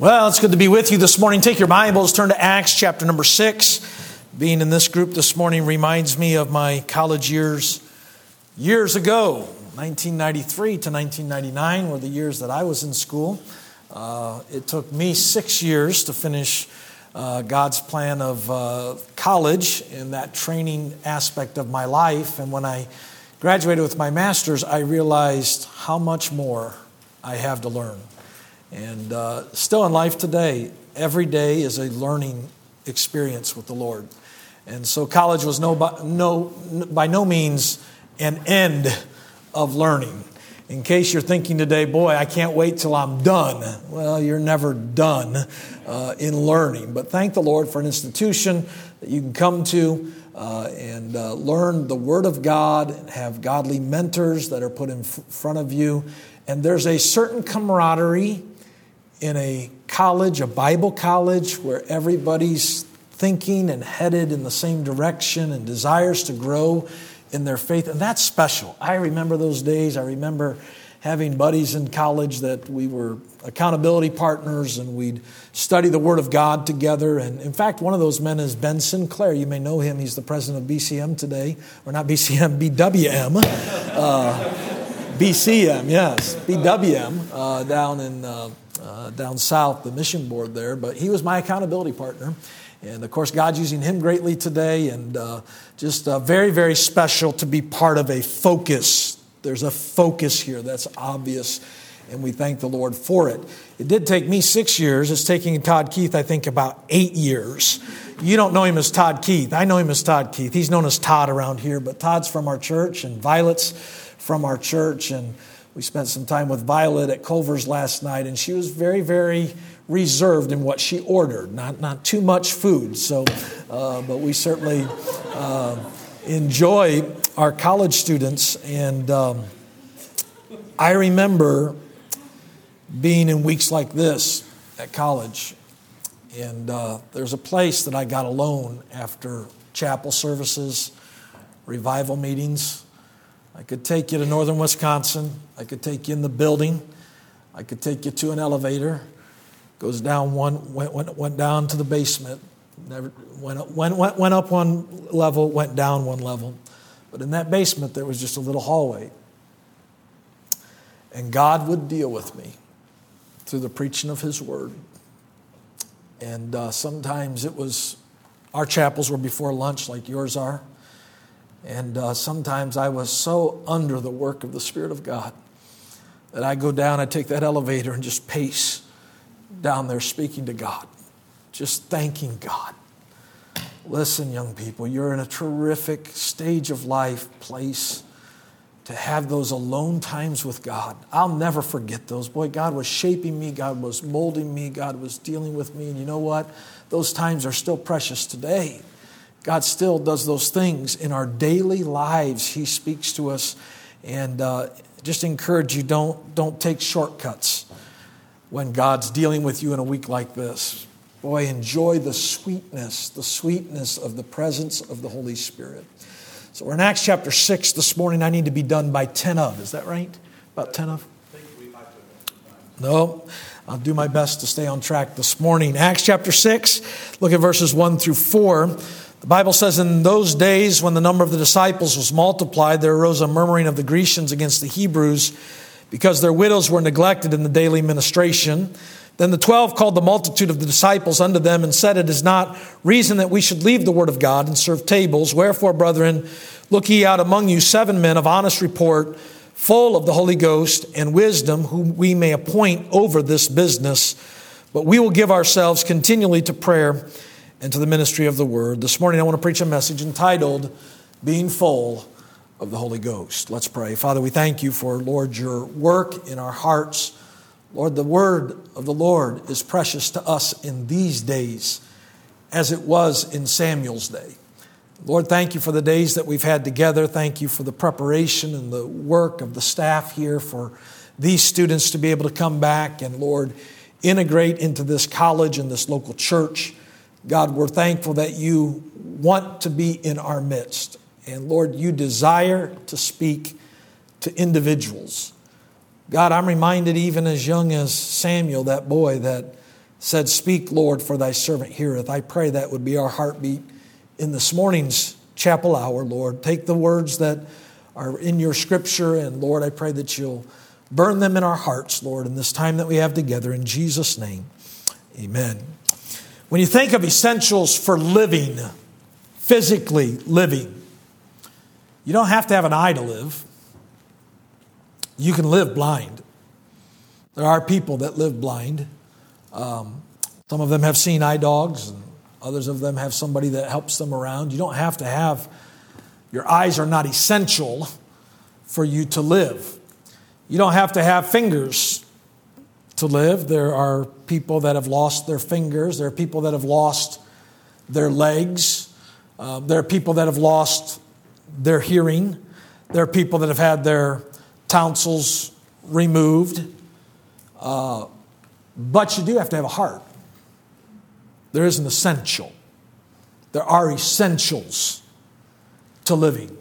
Well, it's good to be with you this morning. Take your Bibles, turn to Acts chapter number six. Being in this group this morning reminds me of my college years years ago. 1993 to 1999 were the years that I was in school. Uh, it took me six years to finish uh, God's plan of uh, college in that training aspect of my life. And when I graduated with my master's, I realized how much more I have to learn. And uh, still in life today, every day is a learning experience with the Lord. And so college was no, no, by no means an end of learning. In case you're thinking today, boy, I can't wait till I'm done. Well, you're never done uh, in learning. But thank the Lord for an institution that you can come to uh, and uh, learn the Word of God, have godly mentors that are put in f- front of you. And there's a certain camaraderie in a college, a Bible college, where everybody's thinking and headed in the same direction and desires to grow in their faith. And that's special. I remember those days. I remember having buddies in college that we were accountability partners and we'd study the Word of God together. And in fact, one of those men is Ben Sinclair. You may know him. He's the president of BCM today, or not BCM, BWM. Uh, BCM, yes, BWM, uh, down in uh, uh, down south, the mission board there. But he was my accountability partner. And of course, God's using him greatly today, and uh, just uh, very, very special to be part of a focus. There's a focus here that's obvious, and we thank the Lord for it. It did take me six years. It's taking Todd Keith, I think, about eight years. You don't know him as Todd Keith. I know him as Todd Keith. He's known as Todd around here, but Todd's from our church, and Violet's from our church, and we spent some time with Violet at Culver's last night, and she was very, very reserved in what she ordered. Not, not too much food, so, uh, but we certainly uh, enjoy our college students. And um, I remember being in weeks like this at college, and uh, there's a place that I got alone after chapel services, revival meetings I could take you to northern Wisconsin. I could take you in the building. I could take you to an elevator. Goes down one, went, went, went down to the basement. Never, went, went, went, went up one level, went down one level. But in that basement, there was just a little hallway. And God would deal with me through the preaching of His Word. And uh, sometimes it was, our chapels were before lunch, like yours are. And uh, sometimes I was so under the work of the Spirit of God that I go down, I take that elevator and just pace down there speaking to God, just thanking God. Listen, young people, you're in a terrific stage of life, place to have those alone times with God. I'll never forget those. Boy, God was shaping me, God was molding me, God was dealing with me. And you know what? Those times are still precious today. God still does those things in our daily lives. He speaks to us, and uh, just encourage you don't don't take shortcuts when God's dealing with you in a week like this. Boy, enjoy the sweetness, the sweetness of the presence of the Holy Spirit. So we're in Acts chapter six this morning. I need to be done by ten of. Is that right? About ten of. No, I'll do my best to stay on track this morning. Acts chapter 6, look at verses 1 through 4. The Bible says, In those days, when the number of the disciples was multiplied, there arose a murmuring of the Grecians against the Hebrews because their widows were neglected in the daily ministration. Then the twelve called the multitude of the disciples unto them and said, It is not reason that we should leave the word of God and serve tables. Wherefore, brethren, look ye out among you seven men of honest report, full of the Holy Ghost and wisdom, whom we may appoint over this business. But we will give ourselves continually to prayer and to the ministry of the word. This morning I want to preach a message entitled Being Full of the Holy Ghost. Let's pray. Father, we thank you for, Lord, your work in our hearts. Lord, the word of the Lord is precious to us in these days as it was in Samuel's day. Lord, thank you for the days that we've had together. Thank you for the preparation and the work of the staff here for these students to be able to come back and, Lord, integrate into this college and this local church. God, we're thankful that you want to be in our midst. And Lord, you desire to speak to individuals. God, I'm reminded even as young as Samuel, that boy, that said, Speak, Lord, for thy servant heareth. I pray that would be our heartbeat in this morning's chapel hour, Lord. Take the words that are in your scripture, and Lord, I pray that you'll burn them in our hearts, Lord, in this time that we have together. In Jesus' name, amen. When you think of essentials for living, physically living, you don't have to have an eye to live. You can live blind. There are people that live blind. Um, some of them have seen eye dogs, and others of them have somebody that helps them around. You don't have to have, your eyes are not essential for you to live. You don't have to have fingers to live. There are people that have lost their fingers, there are people that have lost their legs, uh, there are people that have lost their hearing, there are people that have had their tonsils removed. Uh, but you do have to have a heart. There is an essential. There are essentials to living.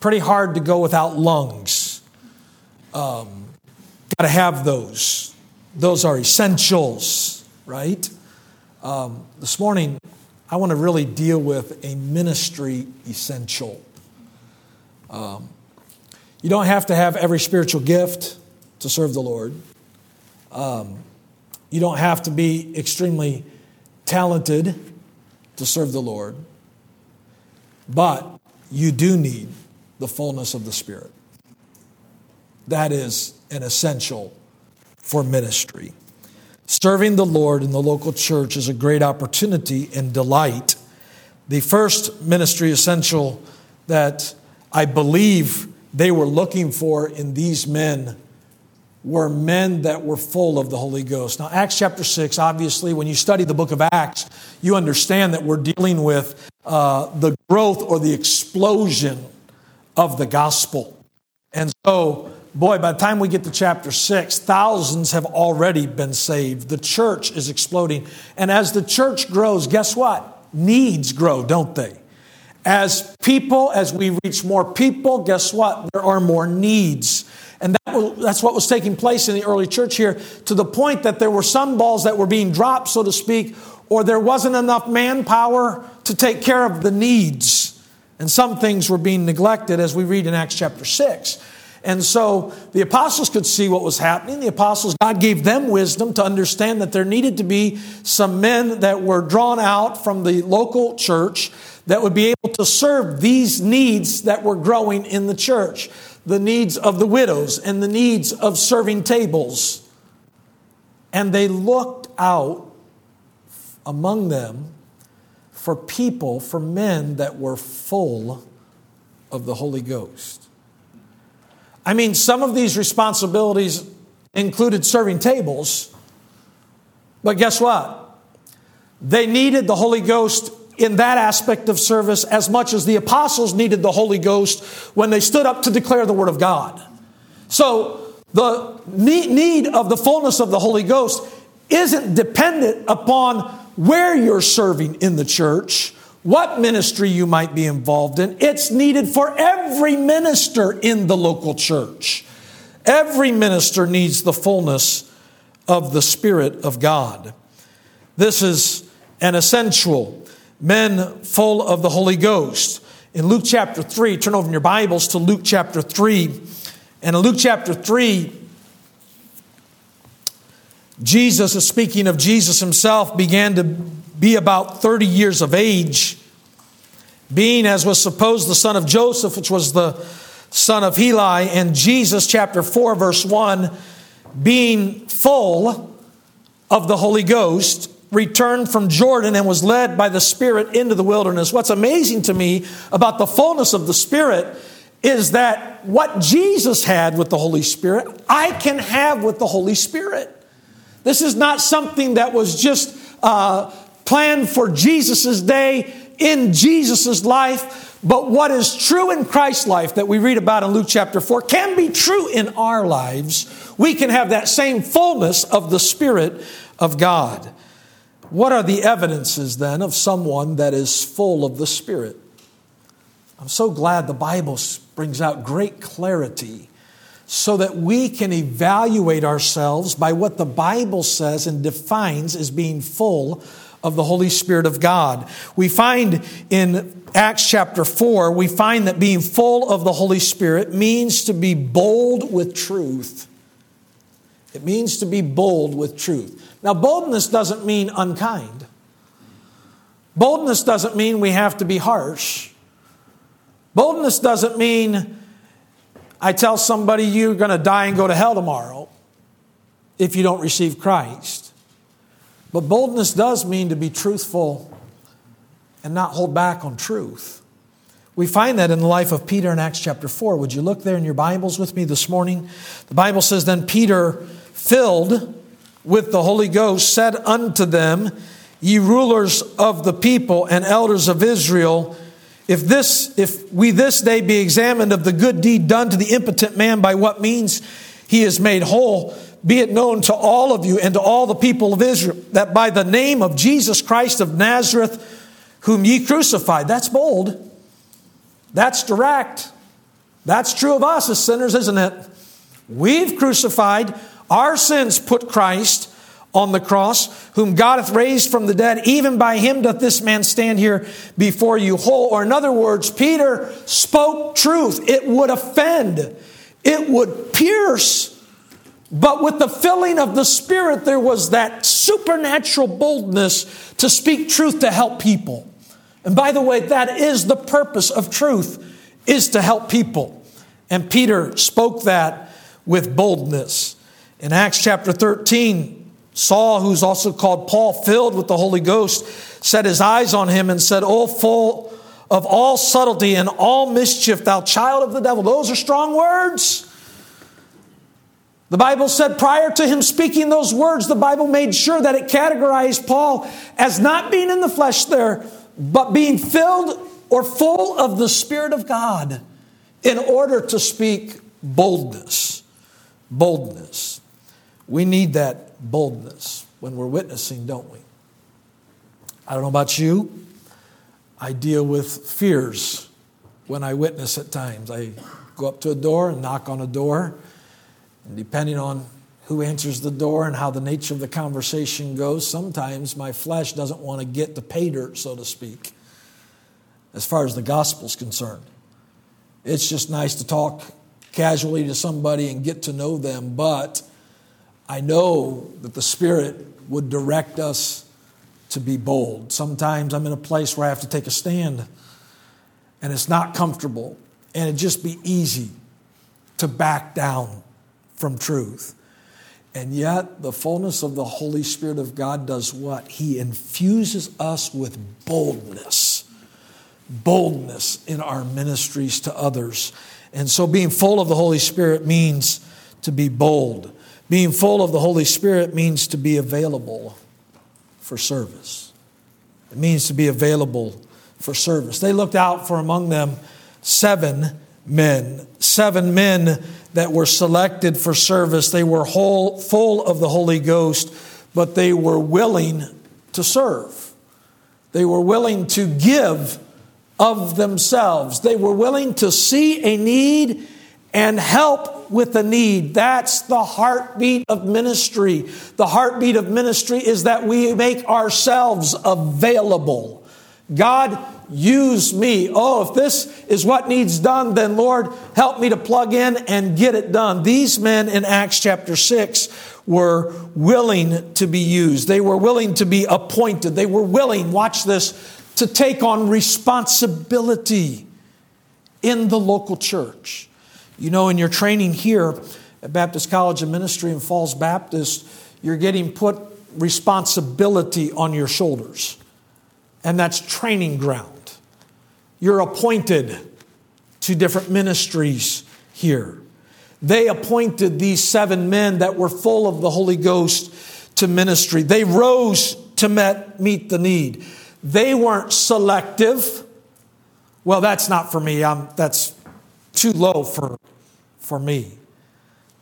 Pretty hard to go without lungs. Um, Got to have those. Those are essentials, right? Um, this morning, I want to really deal with a ministry essential. Um, you don't have to have every spiritual gift to serve the Lord. Um, you don't have to be extremely talented to serve the Lord, but you do need the fullness of the Spirit. That is an essential for ministry. Serving the Lord in the local church is a great opportunity and delight. The first ministry essential that I believe they were looking for in these men were men that were full of the Holy Ghost. Now, Acts chapter 6, obviously, when you study the book of Acts, you understand that we're dealing with uh, the growth or the explosion of the gospel. And so, boy, by the time we get to chapter 6, thousands have already been saved. The church is exploding. And as the church grows, guess what? Needs grow, don't they? As people, as we reach more people, guess what? There are more needs. And that that's what was taking place in the early church here to the point that there were some balls that were being dropped, so to speak, or there wasn't enough manpower to take care of the needs. And some things were being neglected as we read in Acts chapter 6. And so the apostles could see what was happening. The apostles, God gave them wisdom to understand that there needed to be some men that were drawn out from the local church that would be able to serve these needs that were growing in the church the needs of the widows and the needs of serving tables. And they looked out among them for people, for men that were full of the Holy Ghost. I mean, some of these responsibilities included serving tables, but guess what? They needed the Holy Ghost in that aspect of service as much as the apostles needed the Holy Ghost when they stood up to declare the Word of God. So the need of the fullness of the Holy Ghost isn't dependent upon where you're serving in the church, what ministry you might be involved in. It's needed for every minister in the local church. Every minister needs the fullness of the Spirit of God. This is an essential men full of the Holy Ghost. In Luke chapter 3, turn over in your Bibles to Luke chapter 3. And in Luke chapter 3, Jesus is speaking of Jesus himself, began to be about 30 years of age, being, as was supposed, the son of Joseph, which was the son of Heli, and Jesus, chapter 4, verse 1, being full of the Holy Ghost, returned from Jordan and was led by the Spirit into the wilderness. What's amazing to me about the fullness of the Spirit is that what Jesus had with the Holy Spirit, I can have with the Holy Spirit. This is not something that was just uh, planned for Jesus' day in Jesus' life, but what is true in Christ's life that we read about in Luke chapter 4 can be true in our lives. We can have that same fullness of the Spirit of God. What are the evidences then of someone that is full of the Spirit? I'm so glad the Bible brings out great clarity so that we can evaluate ourselves by what the Bible says and defines as being full of the Holy Spirit of God. We find in Acts chapter 4, we find that being full of the Holy Spirit means to be bold with truth. It means to be bold with truth. Now, boldness doesn't mean unkind. Boldness doesn't mean we have to be harsh. Boldness doesn't mean I tell somebody you're going to die and go to hell tomorrow if you don't receive Christ. But boldness does mean to be truthful and not hold back on truth. We find that in the life of Peter in Acts chapter 4. Would you look there in your Bibles with me this morning? The Bible says, Then Peter, filled with the Holy Ghost, said unto them, Ye rulers of the people and elders of Israel, if this, if we this day be examined of the good deed done to the impotent man by what means he is made whole, be it known to all of you and to all the people of Israel that by the name of Jesus Christ of Nazareth, whom ye crucified, that's bold. That's direct. That's true of us as sinners, isn't it? We've crucified our sins, put Christ on the cross, whom God hath raised from the dead. Even by him doth this man stand here before you whole. Or in other words, Peter spoke truth. It would offend, it would pierce. But with the filling of the Spirit, there was that supernatural boldness to speak truth to help people. And by the way, that is the purpose of truth, is to help people. And Peter spoke that with boldness. In Acts chapter 13, Saul, who's also called Paul, filled with the Holy Ghost, set his eyes on him and said, Oh, full of all subtlety and all mischief, thou child of the devil. Those are strong words. The Bible said prior to him speaking those words, the Bible made sure that it categorized Paul as not being in the flesh there, but being filled or full of the Spirit of God in order to speak boldness. Boldness. We need that boldness when we're witnessing, don't we? I don't know about you. I deal with fears when I witness at times. I go up to a door and knock on a door and depending on who answers the door and how the nature of the conversation goes, sometimes my flesh doesn't want to get the pay dirt, so to speak, as far as the gospel's concerned. It's just nice to talk casually to somebody and get to know them, but I know that the Spirit would direct us to be bold. Sometimes I'm in a place where I have to take a stand and it's not comfortable and it'd just be easy to back down from truth. And yet, the fullness of the Holy Spirit of God does what? He infuses us with boldness. Boldness in our ministries to others. And so, being full of the Holy Spirit means to be bold. Being full of the Holy Spirit means to be available for service. It means to be available for service. They looked out for among them seven men, seven men that were selected for service. They were whole, full of the Holy Ghost, but they were willing to serve. They were willing to give of themselves. They were willing to see a need and help with the need. That's the heartbeat of ministry. The heartbeat of ministry is that we make ourselves available. God use me. Oh, if this is what needs done, then Lord, help me to plug in and get it done. These men in Acts chapter 6 were willing to be used. They were willing to be appointed. They were willing, watch this, to take on responsibility in the local church. You know, in your training here at Baptist College of Ministry in Falls Baptist, you're getting put responsibility on your shoulders. And that's training ground. You're appointed to different ministries here. They appointed these seven men that were full of the Holy Ghost to ministry. They rose to met, meet the need. They weren't selective. Well, that's not for me. I'm, that's too low for, for me.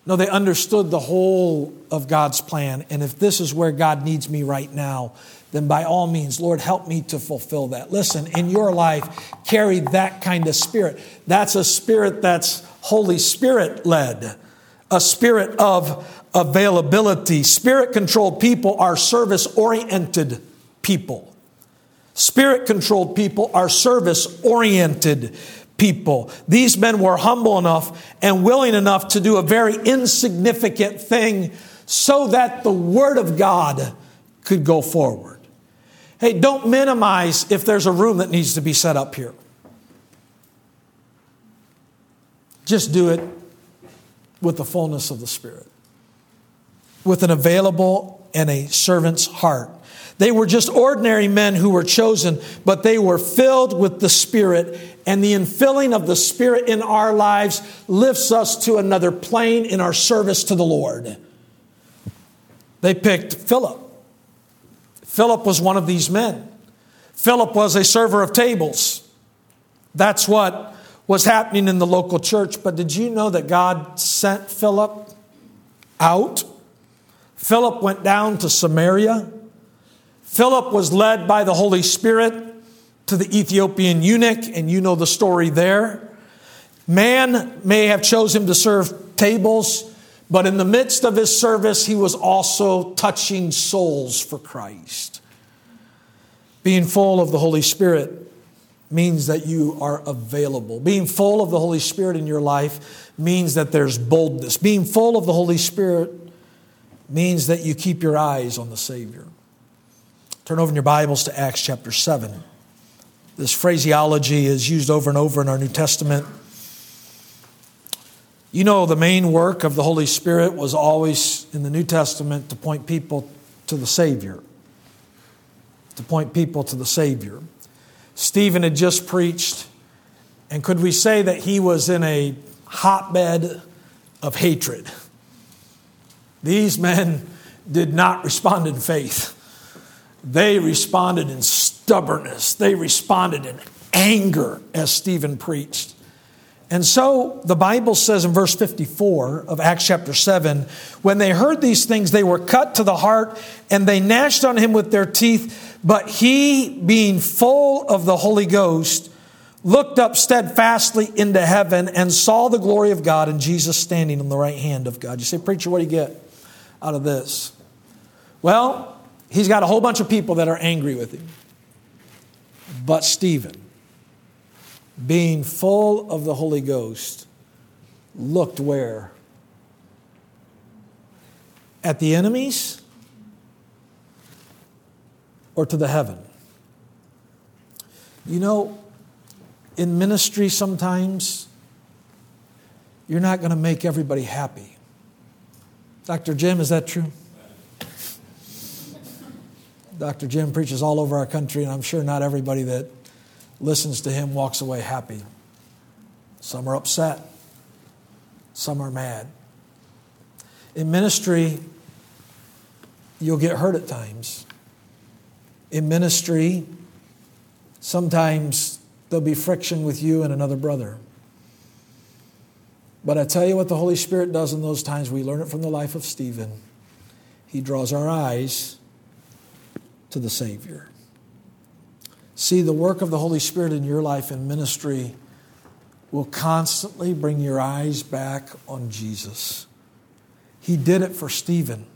No, they understood the whole of God's plan. And if this is where God needs me right now, then by all means, Lord, help me to fulfill that. Listen, in your life, carry that kind of spirit. That's a spirit that's Holy Spirit led. a spirit of availability. Spirit controlled people are service oriented people. Spirit controlled people are service oriented people. These men were humble enough and willing enough to do a very insignificant thing so that the Word of God could go forward. Hey, don't minimize if there's a room that needs to be set up here. Just do it with the fullness of the Spirit, with an available and a servant's heart. They were just ordinary men who were chosen, but they were filled with the Spirit, and the infilling of the Spirit in our lives lifts us to another plane in our service to the Lord. They picked Philip. Philip was one of these men. Philip was a server of tables. That's what was happening in the local church. But did you know that God sent Philip out? Philip went down to Samaria. Philip was led by the Holy Spirit to the Ethiopian eunuch, and you know the story there. Man may have chosen him to serve tables, but in the midst of his service, he was also touching souls for Christ. Being full of the Holy Spirit means that you are available. Being full of the Holy Spirit in your life means that there's boldness. Being full of the Holy Spirit means that you keep your eyes on the Savior. Turn over in your Bibles to Acts chapter 7. This phraseology is used over and over in our New Testament. You know, the main work of the Holy Spirit was always in the New Testament to point people to the Savior. To point people to the Savior. Stephen had just preached, and could we say that he was in a hotbed of hatred? These men did not respond in faith. They responded in stubbornness. They responded in anger as Stephen preached. And so the Bible says in verse 54 of Acts chapter 7 when they heard these things, they were cut to the heart and they gnashed on him with their teeth. But he, being full of the Holy Ghost, looked up steadfastly into heaven and saw the glory of God and Jesus standing on the right hand of God. You say, Preacher, what do you get out of this? Well, he's got a whole bunch of people that are angry with him. But Stephen, being full of the Holy Ghost, looked where? At the enemies or to the heaven? You know, in ministry, sometimes you're not going to make everybody happy. Dr. Jim, is that true? Dr. Jim preaches all over our country, and I'm sure not everybody that listens to him walks away happy. Some are upset, some are mad. In ministry, you'll get hurt at times. In ministry, sometimes there'll be friction with you and another brother. But I tell you what the Holy Spirit does in those times. We learn it from the life of Stephen. He draws our eyes to the Savior. See, the work of the Holy Spirit in your life and ministry will constantly bring your eyes back on Jesus. He did it for Stephen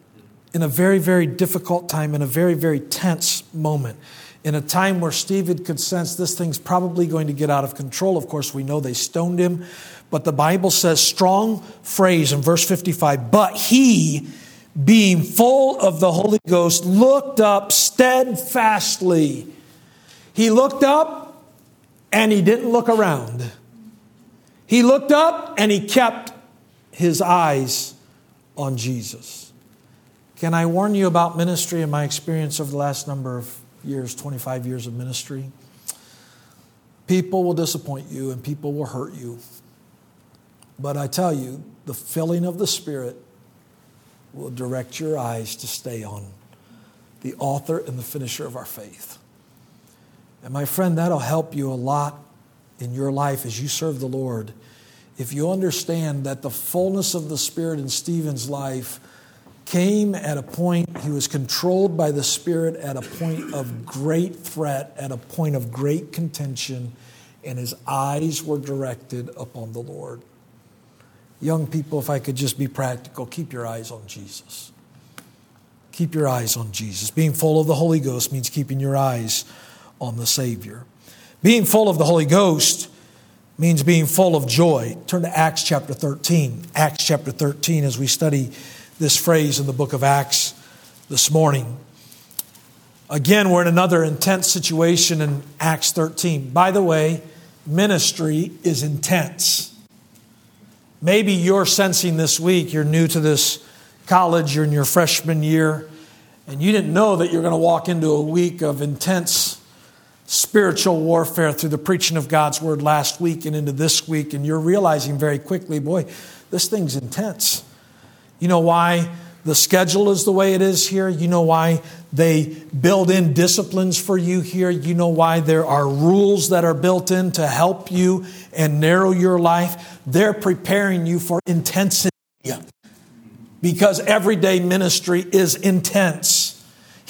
in a very, very difficult time, in a very, very tense moment, in a time where Stephen could sense this thing's probably going to get out of control. Of course, we know they stoned him, but the Bible says, strong phrase in verse 55, but he, being full of the Holy Ghost, looked up steadfastly he looked up and he didn't look around. He looked up and he kept his eyes on Jesus. Can I warn you about ministry and my experience over the last number of years, 25 years of ministry? People will disappoint you and people will hurt you. But I tell you, the filling of the Spirit will direct your eyes to stay on the author and the finisher of our faith. And my friend, that'll help you a lot in your life as you serve the Lord. If you understand that the fullness of the Spirit in Stephen's life came at a point, he was controlled by the Spirit at a point of great threat, at a point of great contention, and his eyes were directed upon the Lord. Young people, if I could just be practical, keep your eyes on Jesus. Keep your eyes on Jesus. Being full of the Holy Ghost means keeping your eyes on the Savior. Being full of the Holy Ghost means being full of joy. Turn to Acts chapter 13. Acts chapter 13 as we study this phrase in the book of Acts this morning. Again, we're in another intense situation in Acts 13. By the way, ministry is intense. Maybe you're sensing this week, you're new to this college, you're in your freshman year, and you didn't know that you're going to walk into a week of intense spiritual warfare through the preaching of God's word last week and into this week, and you're realizing very quickly, boy, this thing's intense. You know why? the schedule is the way it is here. You know why they build in disciplines for you here. You know why there are rules that are built in to help you and narrow your life. They're preparing you for intensity because everyday ministry is intense.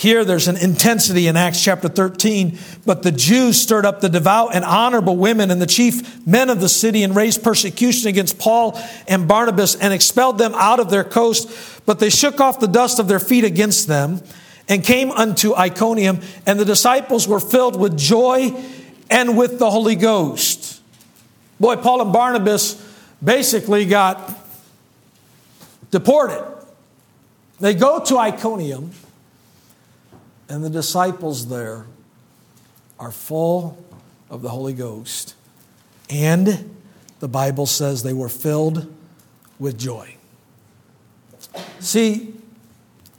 Here, there's an intensity in Acts chapter 13, but the Jews stirred up the devout and honorable women and the chief men of the city and raised persecution against Paul and Barnabas and expelled them out of their coast. But they shook off the dust of their feet against them and came unto Iconium, and the disciples were filled with joy and with the Holy Ghost. Boy, Paul and Barnabas basically got deported. They go to Iconium and the disciples there are full of the Holy Ghost. And the Bible says they were filled with joy. See,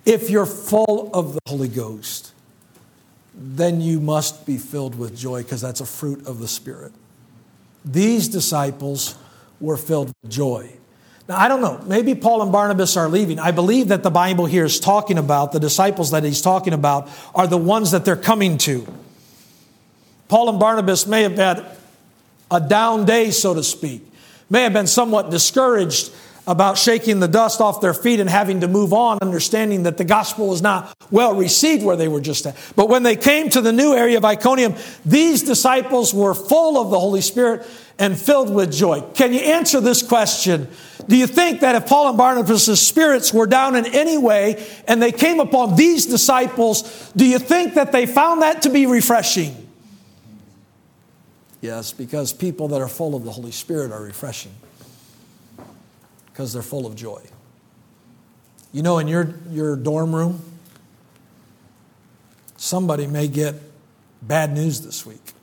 if you're full of the Holy Ghost, then you must be filled with joy because that's a fruit of the Spirit. These disciples were filled with joy. Now, I don't know. Maybe Paul and Barnabas are leaving. I believe that the Bible here is talking about, the disciples that he's talking about, are the ones that they're coming to. Paul and Barnabas may have had a down day, so to speak, may have been somewhat discouraged about shaking the dust off their feet and having to move on, understanding that the gospel was not well received where they were just at. But when they came to the new area of Iconium, these disciples were full of the Holy Spirit and filled with joy. Can you answer this question? Do you think that if Paul and Barnabas' spirits were down in any way and they came upon these disciples, do you think that they found that to be refreshing? Yes, because people that are full of the Holy Spirit are refreshing because they're full of joy. You know, in your, your dorm room, somebody may get bad news this week.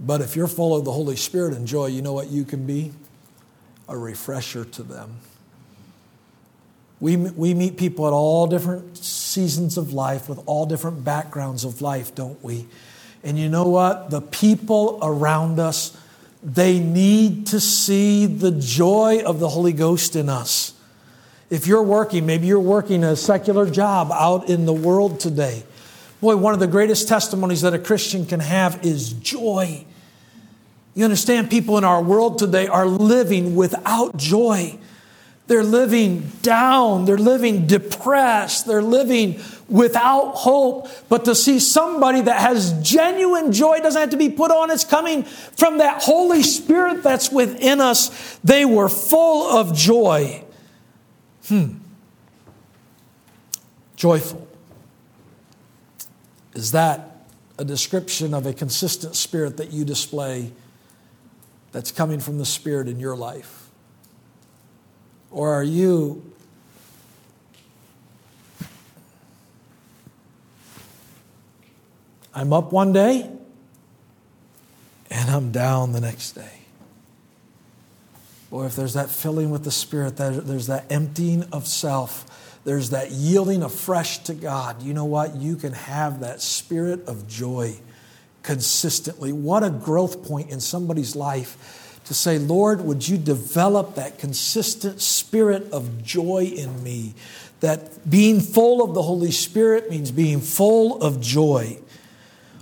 But if you're full of the Holy Spirit and joy, you know what you can be? A refresher to them. We, we meet people at all different seasons of life with all different backgrounds of life, don't we? And you know what? The people around us, they need to see the joy of the Holy Ghost in us. If you're working, maybe you're working a secular job out in the world today. Boy, one of the greatest testimonies that a Christian can have is joy. You understand, people in our world today are living without joy. They're living down. They're living depressed. They're living without hope. But to see somebody that has genuine joy doesn't have to be put on. It's coming from that Holy Spirit that's within us. They were full of joy. Hmm. Joyful. Is that a description of a consistent spirit that you display that's coming from the Spirit in your life? Or are you I'm up one day and I'm down the next day. Boy, if there's that filling with the Spirit, there's that emptying of self, there's that yielding afresh to God, you know what? You can have that spirit of joy consistently. What a growth point in somebody's life to say, Lord, would you develop that consistent spirit of joy in me? That being full of the Holy Spirit means being full of joy.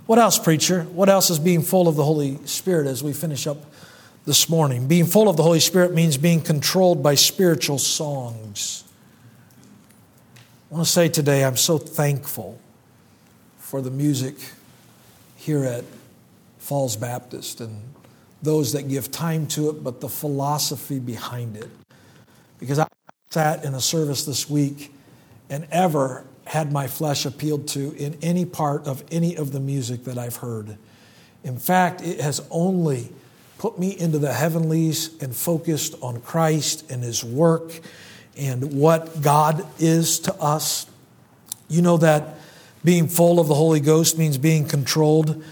What else, preacher? What else is being full of the Holy Spirit as we finish up this morning? Being full of the Holy Spirit means being controlled by spiritual songs. I want to say today, I'm so thankful for the music here at Falls Baptist and those that give time to it, but the philosophy behind it. Because I sat in a service this week and ever had my flesh appealed to in any part of any of the music that I've heard. In fact, it has only put me into the heavenlies and focused on Christ and His work and what God is to us. You know that being full of the Holy Ghost means being controlled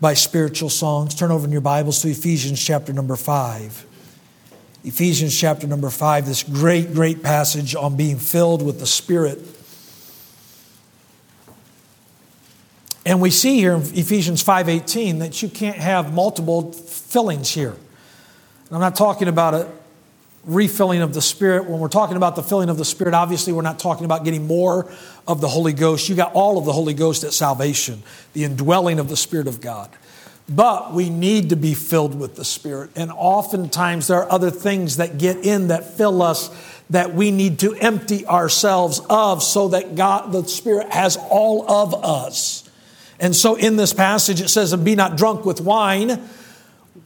by spiritual songs. Turn over in your Bibles to Ephesians chapter number 5. Ephesians chapter number 5, this great, great passage on being filled with the Spirit. And we see here in Ephesians 5:18 that you can't have multiple fillings here. I'm not talking about a refilling of the Spirit. When we're talking about the filling of the Spirit, obviously we're not talking about getting more of the Holy Ghost. You got all of the Holy Ghost at salvation, the indwelling of the Spirit of God. But we need to be filled with the Spirit. And oftentimes there are other things that get in that fill us that we need to empty ourselves of so that God, the Spirit, has all of us. And so in this passage, it says, and be not drunk with wine.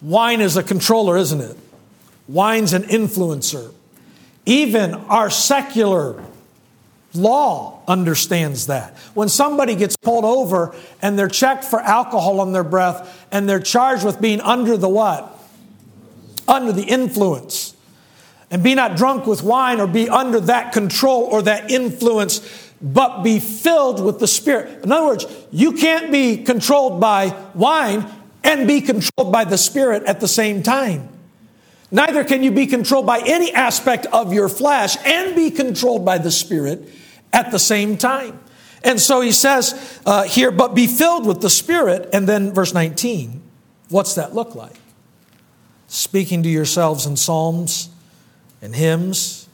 Wine is a controller, isn't it? Wine's an influencer. Even our secular law understands that. When somebody gets pulled over and they're checked for alcohol on their breath and they're charged with being under the what? Under the influence. And be not drunk with wine or be under that control or that influence but be filled with the Spirit. In other words, you can't be controlled by wine and be controlled by the Spirit at the same time. Neither can you be controlled by any aspect of your flesh and be controlled by the Spirit at the same time. And so he says uh, here, but be filled with the Spirit. And then verse 19, what's that look like? Speaking to yourselves in psalms and hymns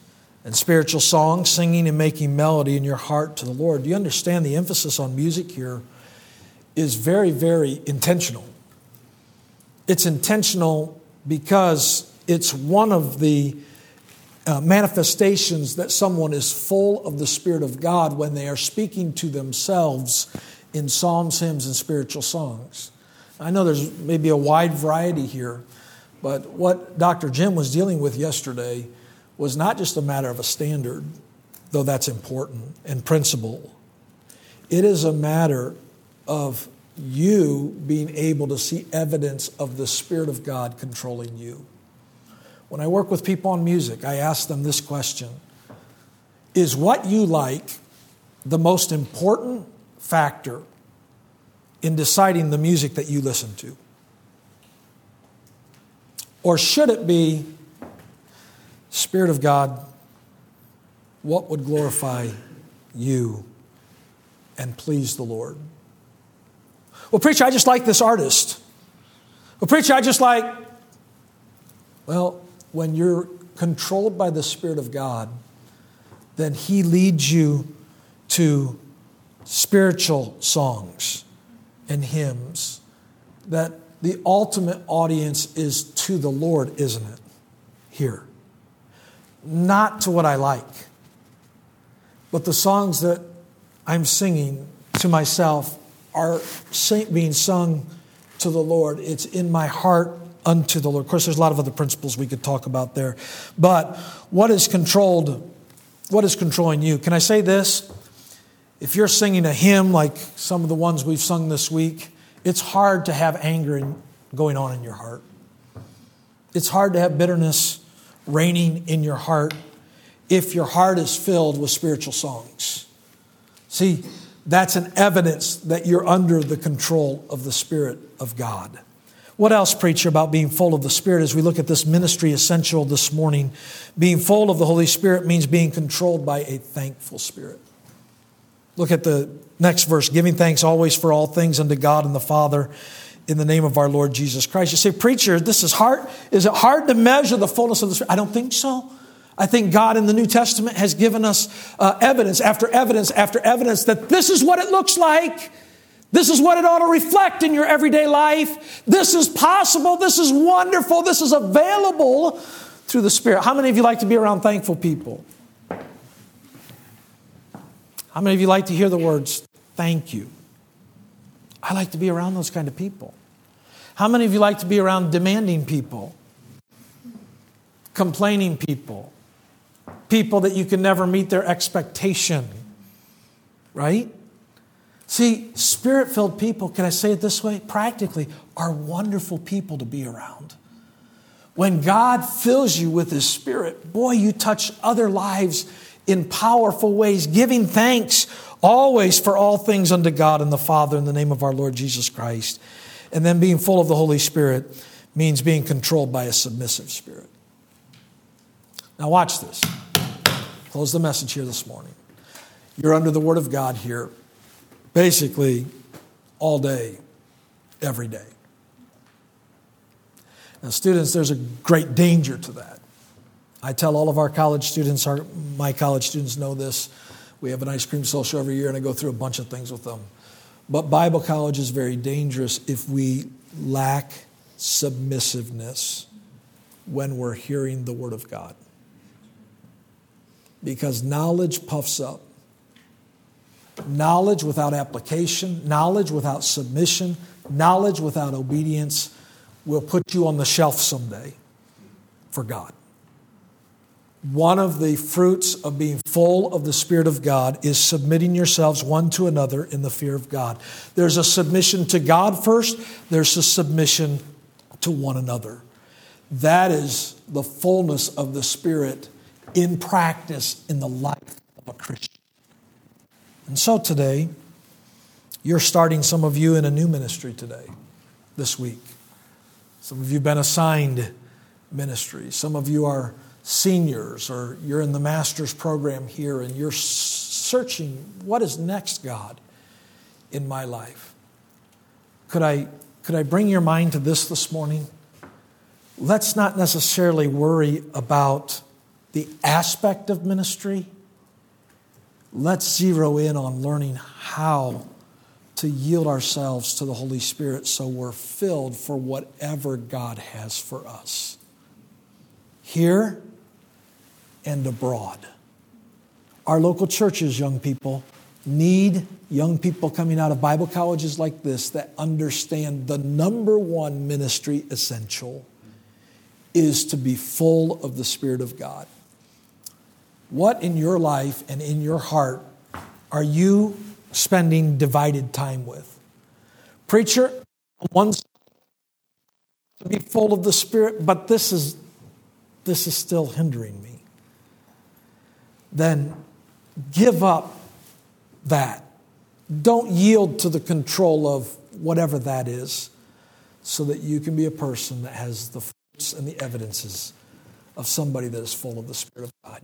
and spiritual songs, singing and making melody in your heart to the Lord. Do you understand the emphasis on music here is very, very intentional? It's intentional because it's one of the uh, manifestations that someone is full of the Spirit of God when they are speaking to themselves in psalms, hymns, and spiritual songs. I know there's maybe a wide variety here, but what Dr. Jim was dealing with yesterday was not just a matter of a standard, though that's important, and principle. It is a matter of you being able to see evidence of the Spirit of God controlling you. When I work with people on music, I ask them this question Is what you like the most important factor in deciding the music that you listen to? Or should it be Spirit of God, what would glorify you and please the Lord? Well, preacher, I just like this artist. Well, preacher, I just like. Well, when you're controlled by the Spirit of God, then He leads you to spiritual songs and hymns that the ultimate audience is to the Lord, isn't it? Here not to what I like, but the songs that I'm singing to myself are being sung to the Lord. It's in my heart unto the Lord. Of course, there's a lot of other principles we could talk about there. But what is controlled? What is controlling you? Can I say this? If you're singing a hymn like some of the ones we've sung this week, it's hard to have anger going on in your heart. It's hard to have bitterness reigning in your heart if your heart is filled with spiritual songs. See, that's an evidence that you're under the control of the Spirit of God. What else, preacher, about being full of the Spirit as we look at this ministry essential this morning? Being full of the Holy Spirit means being controlled by a thankful Spirit. Look at the next verse giving thanks always for all things unto God and the Father in the name of our Lord Jesus Christ. You say, Preacher, this is hard. Is it hard to measure the fullness of the Spirit? I don't think so. I think God in the New Testament has given us uh, evidence after evidence after evidence that this is what it looks like. This is what it ought to reflect in your everyday life. This is possible. This is wonderful. This is available through the Spirit. How many of you like to be around thankful people? How many of you like to hear the words, thank you? I like to be around those kind of people. How many of you like to be around demanding people? Complaining people? People that you can never meet their expectation? Right? See, spirit filled people, can I say it this way? Practically, are wonderful people to be around. When God fills you with His Spirit, boy, you touch other lives in powerful ways, giving thanks always for all things unto God and the Father in the name of our Lord Jesus Christ. And then being full of the Holy Spirit means being controlled by a submissive spirit. Now, watch this. Close the message here this morning. You're under the Word of God here, basically all day, every day. Now, students, there's a great danger to that. I tell all of our college students, our, my college students know this. We have an ice cream social every year, and I go through a bunch of things with them. But Bible college is very dangerous if we lack submissiveness when we're hearing the Word of God. Because knowledge puffs up. Knowledge without application, knowledge without submission, knowledge without obedience will put you on the shelf someday for God. One of the fruits of being full of the Spirit of God is submitting yourselves one to another in the fear of God. There's a submission to God first, there's a submission to one another. That is the fullness of the Spirit in practice in the life of a Christian. And so today, you're starting some of you in a new ministry today, this week. Some of you have been assigned ministry. Some of you are seniors or you're in the master's program here and you're searching what is next, God, in my life. Could I, could I bring your mind to this this morning? Let's not necessarily worry about the aspect of ministry. Let's zero in on learning how to yield ourselves to the Holy Spirit so we're filled for whatever God has for us. Here and abroad. Our local churches, young people, need young people coming out of Bible colleges like this that understand the number one ministry essential is to be full of the Spirit of God. What in your life and in your heart are you spending divided time with. Preacher, one to be full of the Spirit, but this is this is still hindering me. Then give up that. Don't yield to the control of whatever that is, so that you can be a person that has the fruits and the evidences of somebody that is full of the Spirit of God.